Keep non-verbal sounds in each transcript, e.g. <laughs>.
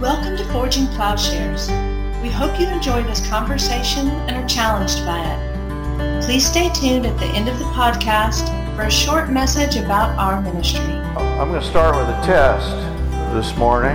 Welcome to Forging Plowshares. We hope you enjoy this conversation and are challenged by it. Please stay tuned at the end of the podcast for a short message about our ministry. I'm going to start with a test this morning.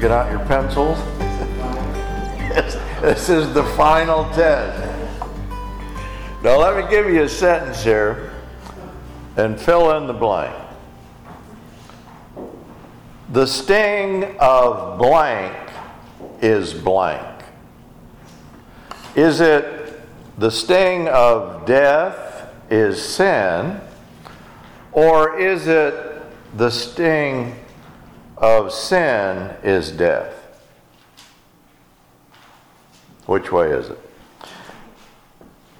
Get out your pencils. <laughs> this is the final test. Now, let me give you a sentence here and fill in the blank. The sting of blank is blank. Is it the sting of death is sin, or is it the sting of sin is death? Which way is it?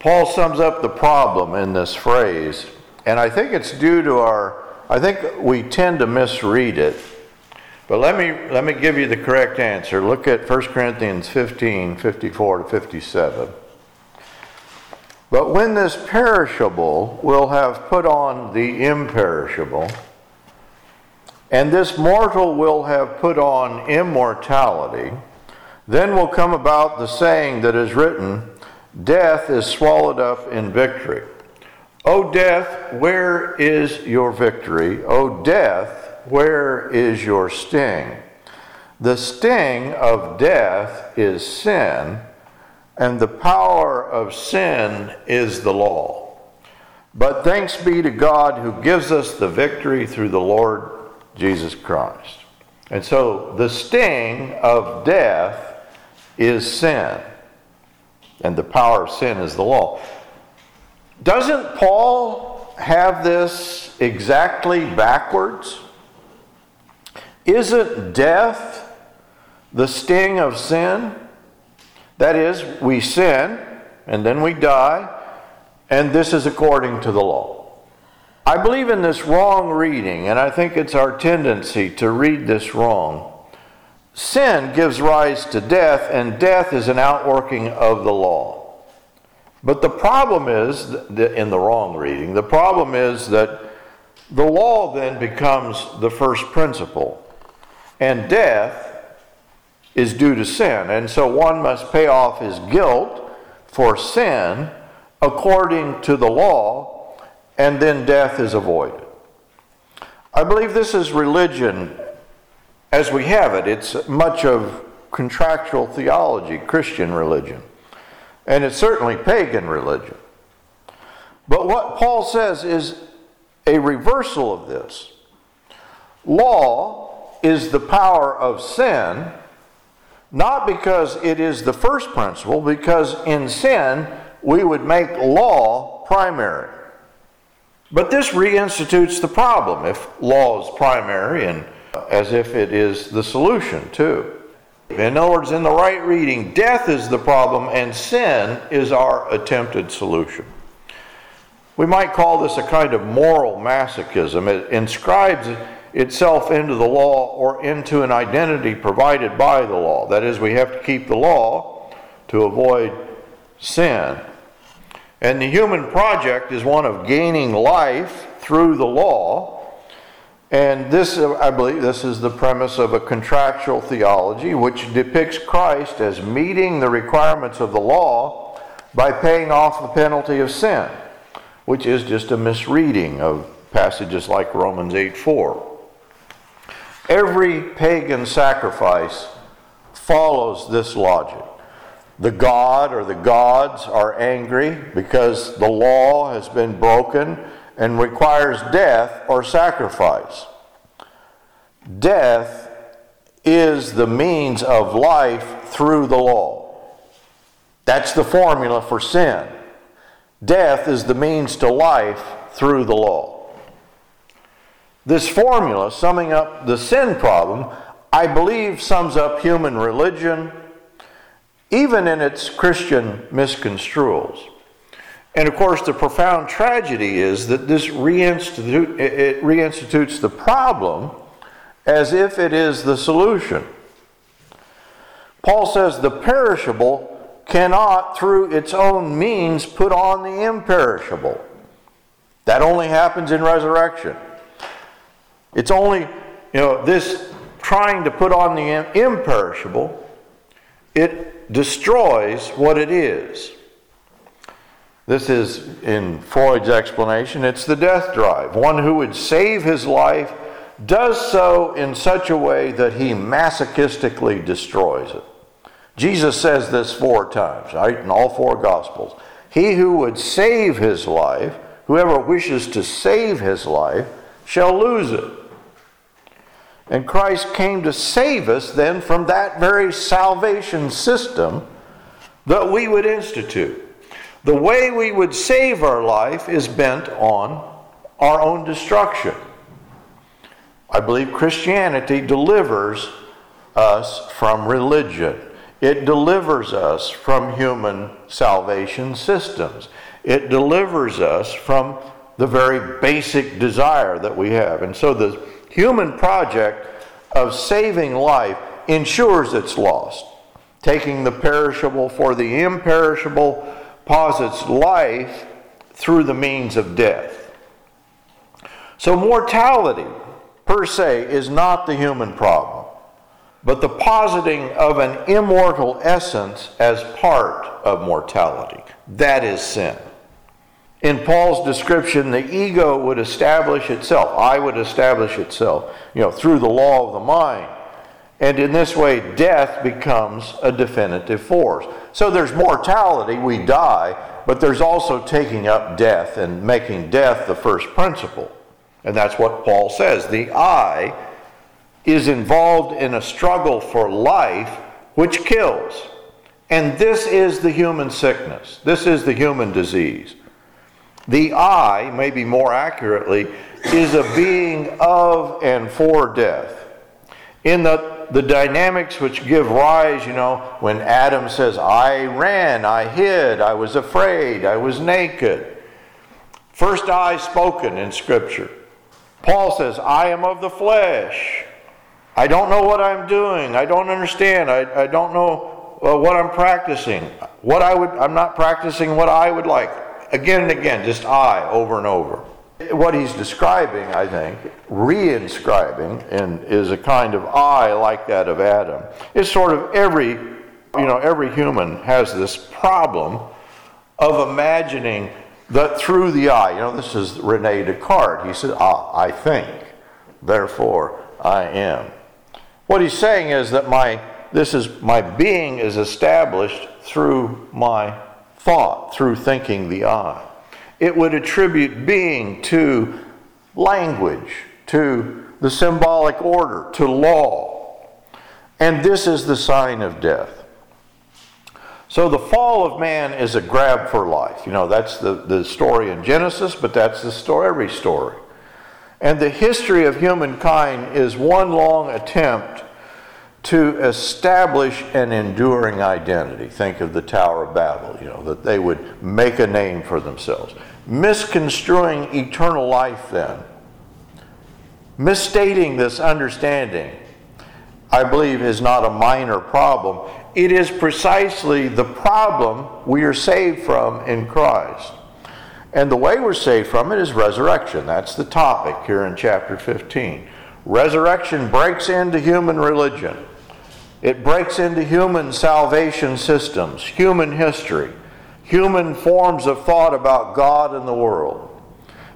Paul sums up the problem in this phrase, and I think it's due to our, I think we tend to misread it. But let me, let me give you the correct answer. Look at 1 Corinthians 15 54 to 57. But when this perishable will have put on the imperishable, and this mortal will have put on immortality, then will come about the saying that is written Death is swallowed up in victory. O death, where is your victory? O death, where is your sting? The sting of death is sin, and the power of sin is the law. But thanks be to God who gives us the victory through the Lord Jesus Christ. And so the sting of death is sin, and the power of sin is the law. Doesn't Paul have this exactly backwards? Isn't death the sting of sin? That is, we sin and then we die, and this is according to the law. I believe in this wrong reading, and I think it's our tendency to read this wrong. Sin gives rise to death, and death is an outworking of the law. But the problem is, in the wrong reading, the problem is that the law then becomes the first principle and death is due to sin. And so one must pay off his guilt for sin according to the law, and then death is avoided. I believe this is religion as we have it. It's much of contractual theology, Christian religion, and it's certainly pagan religion. But what Paul says is a reversal of this. Law is the power of sin, not because it is the first principle, because in sin we would make law primary. But this reinstitutes the problem if law is primary and uh, as if it is the solution too. In other words, in the right reading, death is the problem and sin is our attempted solution. We might call this a kind of moral masochism. It inscribes itself into the law or into an identity provided by the law. That is, we have to keep the law to avoid sin. And the human project is one of gaining life through the law. And this, I believe, this is the premise of a contractual theology which depicts Christ as meeting the requirements of the law by paying off the penalty of sin, which is just a misreading of passages like Romans 8 4. Every pagan sacrifice follows this logic. The god or the gods are angry because the law has been broken and requires death or sacrifice. Death is the means of life through the law. That's the formula for sin. Death is the means to life through the law. This formula, summing up the sin problem, I believe sums up human religion, even in its Christian misconstruals. And of course, the profound tragedy is that this reinstitute, it reinstitutes the problem as if it is the solution. Paul says the perishable cannot, through its own means, put on the imperishable. That only happens in resurrection. It's only, you know, this trying to put on the imperishable, it destroys what it is. This is, in Freud's explanation, it's the death drive. One who would save his life does so in such a way that he masochistically destroys it. Jesus says this four times, right, in all four Gospels. He who would save his life, whoever wishes to save his life, shall lose it. And Christ came to save us then from that very salvation system that we would institute. The way we would save our life is bent on our own destruction. I believe Christianity delivers us from religion. It delivers us from human salvation systems. It delivers us from the very basic desire that we have. And so the human project of saving life ensures it's lost. Taking the perishable for the imperishable posits life through the means of death. So, mortality per se is not the human problem, but the positing of an immortal essence as part of mortality. That is sin. In Paul's description, the ego would establish itself. I would establish itself, you know, through the law of the mind. And in this way, death becomes a definitive force. So there's mortality, we die, but there's also taking up death and making death the first principle. And that's what Paul says. The I is involved in a struggle for life which kills. And this is the human sickness, this is the human disease. The I, maybe more accurately, is a being of and for death. In the the dynamics which give rise, you know, when Adam says, I ran, I hid, I was afraid, I was naked. First I spoken in Scripture. Paul says, I am of the flesh. I don't know what I'm doing. I don't understand. I, I don't know uh, what I'm practicing. What I would, I'm not practicing what I would like. Again and again, just I over and over. What he's describing, I think, re-inscribing, and is a kind of I like that of Adam. It's sort of every, you know, every human has this problem of imagining that through the I. You know, this is Rene Descartes. He said, ah, I think, therefore I am. What he's saying is that my this is my being is established through my thought, through thinking the I it would attribute being to language, to the symbolic order, to law. And this is the sign of death. So the fall of man is a grab for life. You know, that's the, the story in Genesis, but that's the story, every story. And the history of humankind is one long attempt to establish an enduring identity. Think of the Tower of Babel, you know, that they would make a name for themselves misconstruing eternal life then, misstating this understanding, I believe is not a minor problem. It is precisely the problem we are saved from in Christ. And the way we're saved from it is resurrection. That's the topic here in chapter 15. Resurrection breaks into human religion. It breaks into human salvation systems, human history human forms of thought about God and the world.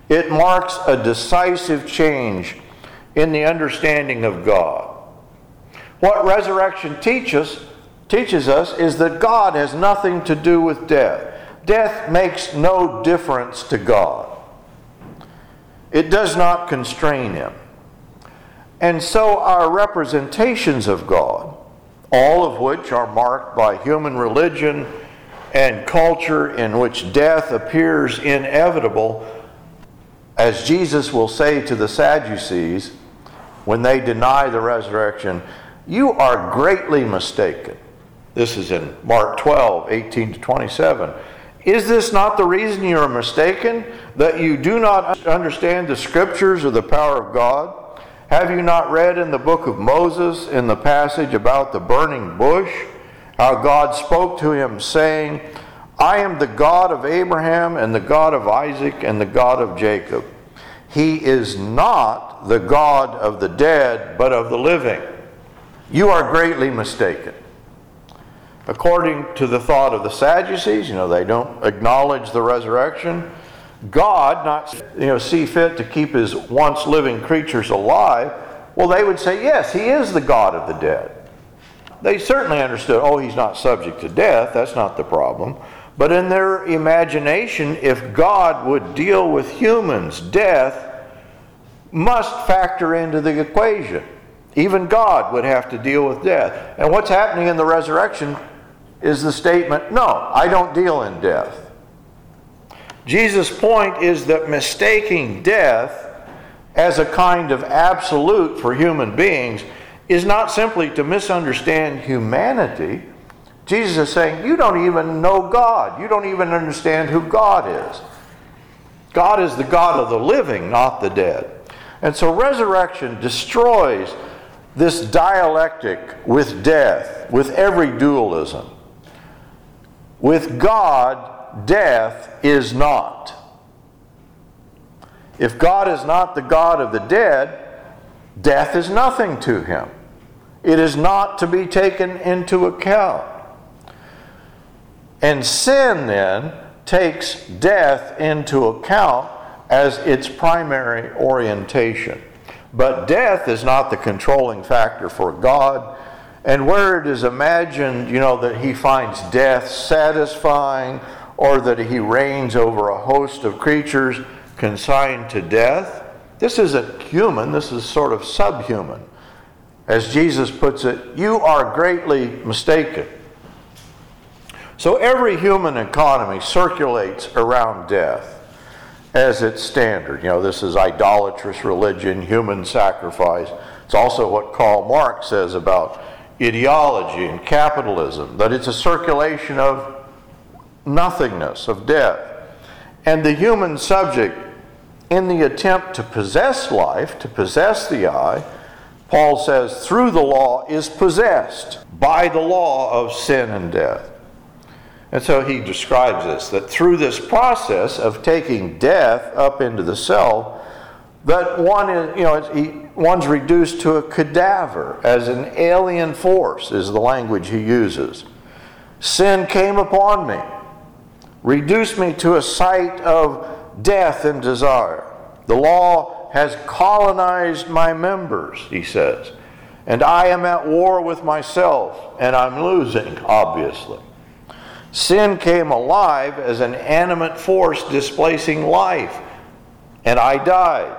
It marks a decisive change in the understanding of God. What resurrection teaches, teaches us is that God has nothing to do with death. Death makes no difference to God. It does not constrain him. And so our representations of God, all of which are marked by human religion and culture in which death appears inevitable, as Jesus will say to the Sadducees when they deny the resurrection, you are greatly mistaken. This is in Mark 12, 18 to 27. Is this not the reason you are mistaken? That you do not understand the scriptures or the power of God? Have you not read in the book of Moses, in the passage about the burning bush? how God spoke to him, saying, I am the God of Abraham and the God of Isaac and the God of Jacob. He is not the God of the dead, but of the living. You are greatly mistaken. According to the thought of the Sadducees, you know, they don't acknowledge the resurrection. God not you know see fit to keep his once living creatures alive, well they would say yes, he is the God of the dead. They certainly understood, oh, he's not subject to death, that's not the problem. But in their imagination, if God would deal with humans, death must factor into the equation. Even God would have to deal with death. And what's happening in the resurrection is the statement no, I don't deal in death. Jesus' point is that mistaking death as a kind of absolute for human beings is not simply to misunderstand humanity. Jesus is saying, You don't even know God. You don't even understand who God is. God is the God of the living, not the dead. And so resurrection destroys this dialectic with death, with every dualism. With God, death is not. If God is not the God of the dead, death is nothing to him. It is not to be taken into account. And sin then takes death into account as its primary orientation. But death is not the controlling factor for God. And where it is imagined, you know, that he finds death satisfying or that he reigns over a host of creatures consigned to death. This isn't human, this is sort of subhuman. As Jesus puts it, you are greatly mistaken. So every human economy circulates around death as its standard. You know, this is idolatrous religion, human sacrifice. It's also what Karl Marx says about ideology and capitalism, that it's a circulation of nothingness, of death. And the human subject, in the attempt to possess life, to possess the I, Paul says, through the law is possessed by the law of sin and death. And so he describes this that through this process of taking death up into the cell, that one is, you know, one's reduced to a cadaver as an alien force, is the language he uses. Sin came upon me reduced me to a site of death and desire. The law has colonized my members, he says, and I am at war with myself, and I'm losing, obviously. Sin came alive as an animate force displacing life, and I died.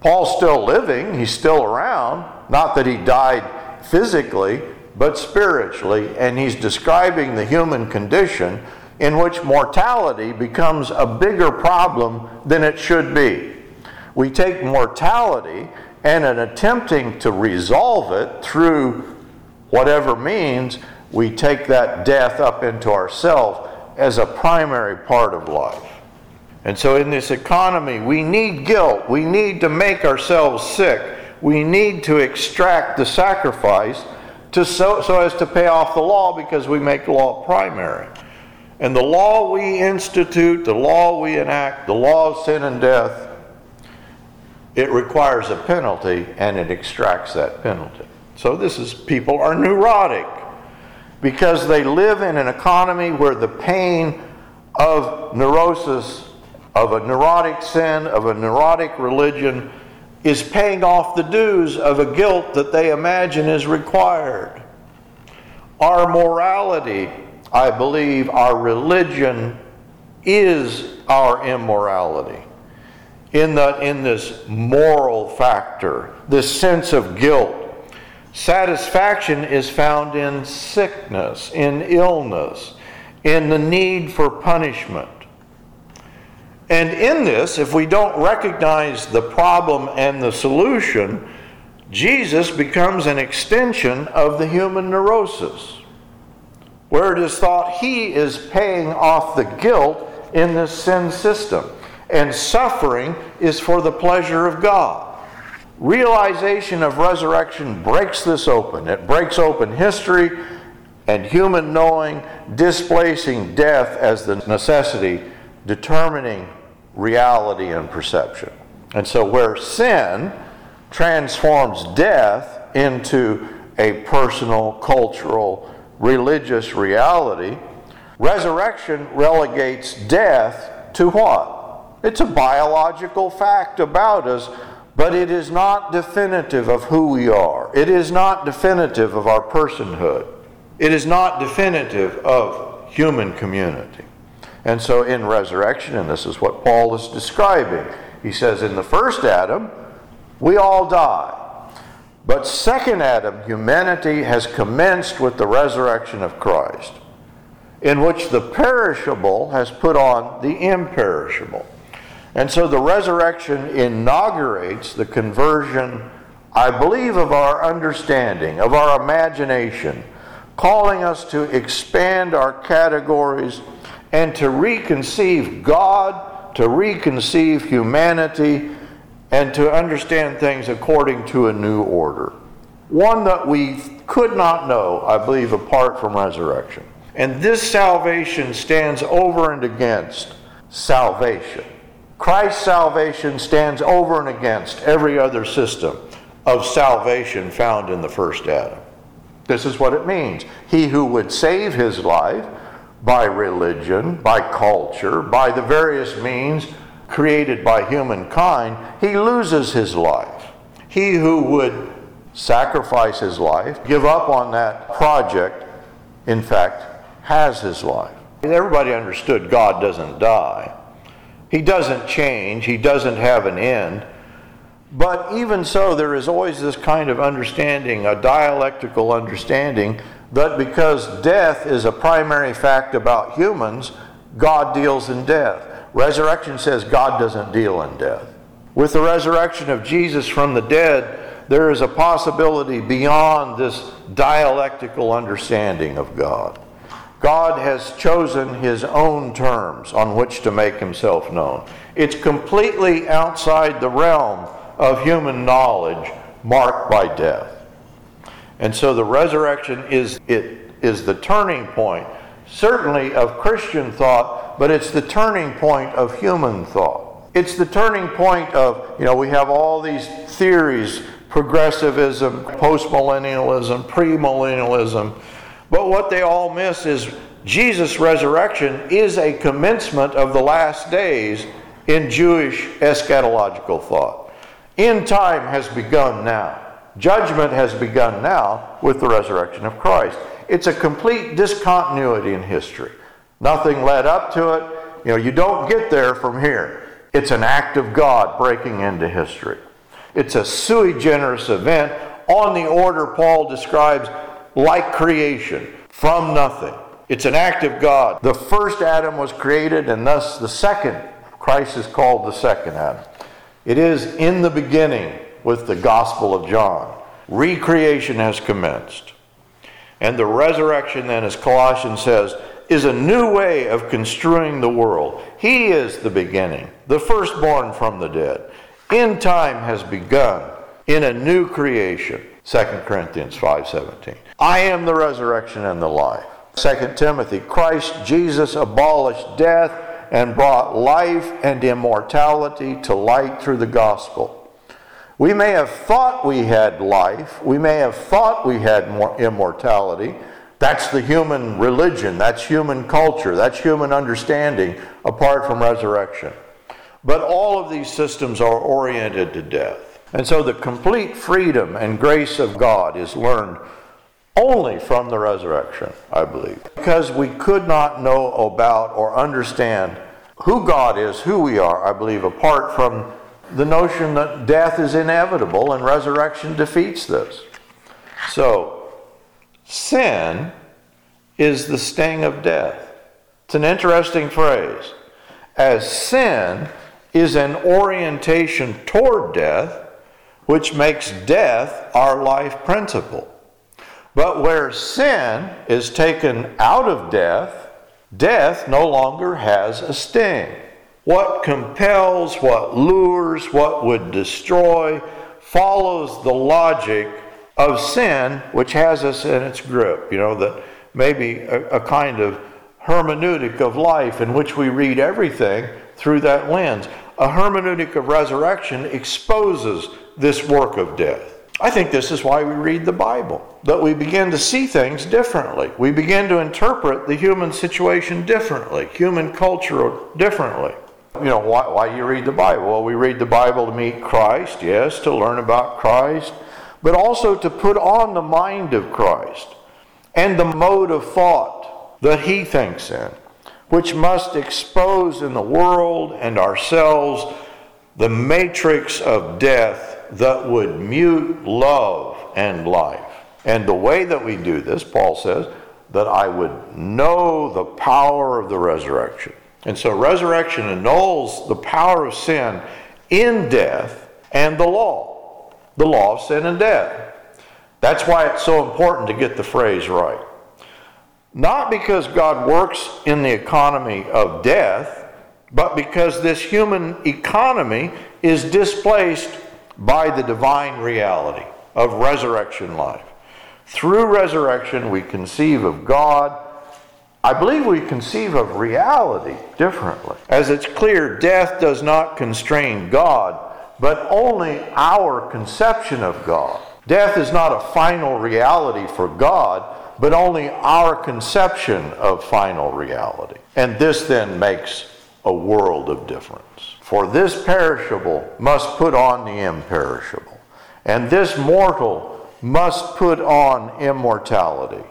Paul's still living, he's still around. Not that he died physically, but spiritually, and he's describing the human condition in which mortality becomes a bigger problem than it should be. We take mortality and in attempting to resolve it through whatever means, we take that death up into ourselves as a primary part of life. And so, in this economy, we need guilt. We need to make ourselves sick. We need to extract the sacrifice to so, so as to pay off the law because we make law primary. And the law we institute, the law we enact, the law of sin and death, it requires a penalty and it extracts that penalty. So this is people are neurotic because they live in an economy where the pain of neurosis, of a neurotic sin, of a neurotic religion, is paying off the dues of a guilt that they imagine is required. Our morality I believe our religion is our immorality. In, the, in this moral factor, this sense of guilt. Satisfaction is found in sickness, in illness, in the need for punishment. And in this, if we don't recognize the problem and the solution, Jesus becomes an extension of the human neurosis where it is thought he is paying off the guilt in this sin system. And suffering is for the pleasure of God. Realization of resurrection breaks this open. It breaks open history and human knowing, displacing death as the necessity, determining reality and perception. And so, where sin transforms death into a personal, cultural, religious reality. Resurrection relegates death to what? It's a biological fact about us, but it is not definitive of who we are. It is not definitive of our personhood. It is not definitive of human community. And so in resurrection, and this is what Paul is describing, he says, in the first Adam, we all die. But second Adam, humanity has commenced with the resurrection of Christ, in which the perishable has put on the imperishable. And so the resurrection inaugurates the conversion, I believe, of our understanding, of our imagination, calling us to expand our categories and to reconceive God, to reconceive humanity and to understand things according to a new order. One that we could not know, I believe, apart from resurrection. And this salvation stands over and against salvation. Christ's salvation stands over and against every other system of salvation found in the first Adam. This is what it means. He who would save his life by religion, by culture, by the various means created by humankind, he loses his life. He who would sacrifice his life, give up on that project, in fact, has his life. Everybody understood God doesn't die. He doesn't change. He doesn't have an end. But even so, there is always this kind of understanding, a dialectical understanding, that because death is a primary fact about humans, God deals in death. Resurrection says God doesn't deal in death. With the resurrection of Jesus from the dead, there is a possibility beyond this dialectical understanding of God. God has chosen his own terms on which to make himself known. It's completely outside the realm of human knowledge marked by death. And so the resurrection is it is the turning point certainly of Christian thought but it's the turning point of human thought. It's the turning point of, you know, we have all these theories progressivism, postmillennialism, premillennialism. But what they all miss is Jesus' resurrection is a commencement of the last days in Jewish eschatological thought. End time has begun now. Judgment has begun now with the resurrection of Christ. It's a complete discontinuity in history. Nothing led up to it. You know, you don't get there from here. It's an act of God breaking into history. It's a sui generis event on the order Paul describes like creation, from nothing. It's an act of God. The first Adam was created, and thus the second, Christ is called the second Adam. It is in the beginning with the Gospel of John. Recreation has commenced. And the resurrection, then, as Colossians says, is a new way of construing the world. He is the beginning, the firstborn from the dead. In time has begun in a new creation. 2 Corinthians 5:17. I am the resurrection and the life. 2 Timothy, Christ Jesus abolished death and brought life and immortality to light through the gospel. We may have thought we had life, we may have thought we had immortality, that's the human religion, that's human culture, that's human understanding apart from resurrection. But all of these systems are oriented to death. And so the complete freedom and grace of God is learned only from the resurrection, I believe. Because we could not know about or understand who God is, who we are, I believe, apart from the notion that death is inevitable and resurrection defeats this. So, Sin is the sting of death. It's an interesting phrase. As sin is an orientation toward death, which makes death our life principle. But where sin is taken out of death, death no longer has a sting. What compels, what lures, what would destroy follows the logic of sin which has us in its grip. You know, that maybe a, a kind of hermeneutic of life in which we read everything through that lens. A hermeneutic of resurrection exposes this work of death. I think this is why we read the Bible, that we begin to see things differently. We begin to interpret the human situation differently, human culture differently. You know, why, why do you read the Bible? Well, we read the Bible to meet Christ, yes, to learn about Christ, but also to put on the mind of Christ and the mode of thought that he thinks in, which must expose in the world and ourselves the matrix of death that would mute love and life. And the way that we do this, Paul says, that I would know the power of the resurrection. And so resurrection annuls the power of sin in death and the law, the law of sin and death. That's why it's so important to get the phrase right. Not because God works in the economy of death, but because this human economy is displaced by the divine reality of resurrection life. Through resurrection, we conceive of God. I believe we conceive of reality differently. As it's clear, death does not constrain God, but only our conception of God. Death is not a final reality for God, but only our conception of final reality. And this then makes a world of difference. For this perishable must put on the imperishable, and this mortal must put on immortality.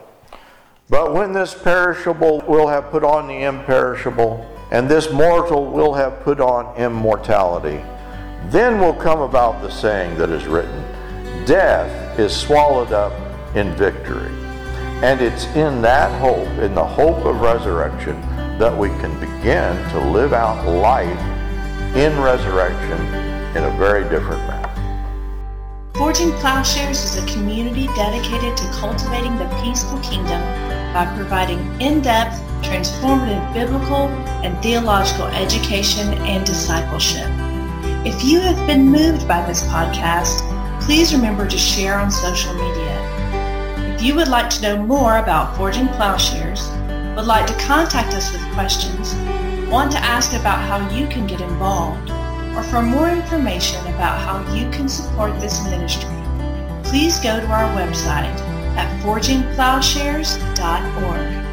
But when this perishable will have put on the imperishable, and this mortal will have put on immortality, then will come about the saying that is written Death is swallowed up in victory. And it's in that hope, in the hope of resurrection, that we can begin to live out life in resurrection in a very different manner. Forging Plowshares is a community dedicated to cultivating the peaceful kingdom by providing in-depth, transformative biblical and theological education and discipleship. If you have been moved by this podcast, please remember to share on social media. If you would like to know more about Forging Plowshares, would like to contact us with questions, want to ask about how you can get involved, or for more information about how you can support this ministry, please go to our website at forgingplowshares.org.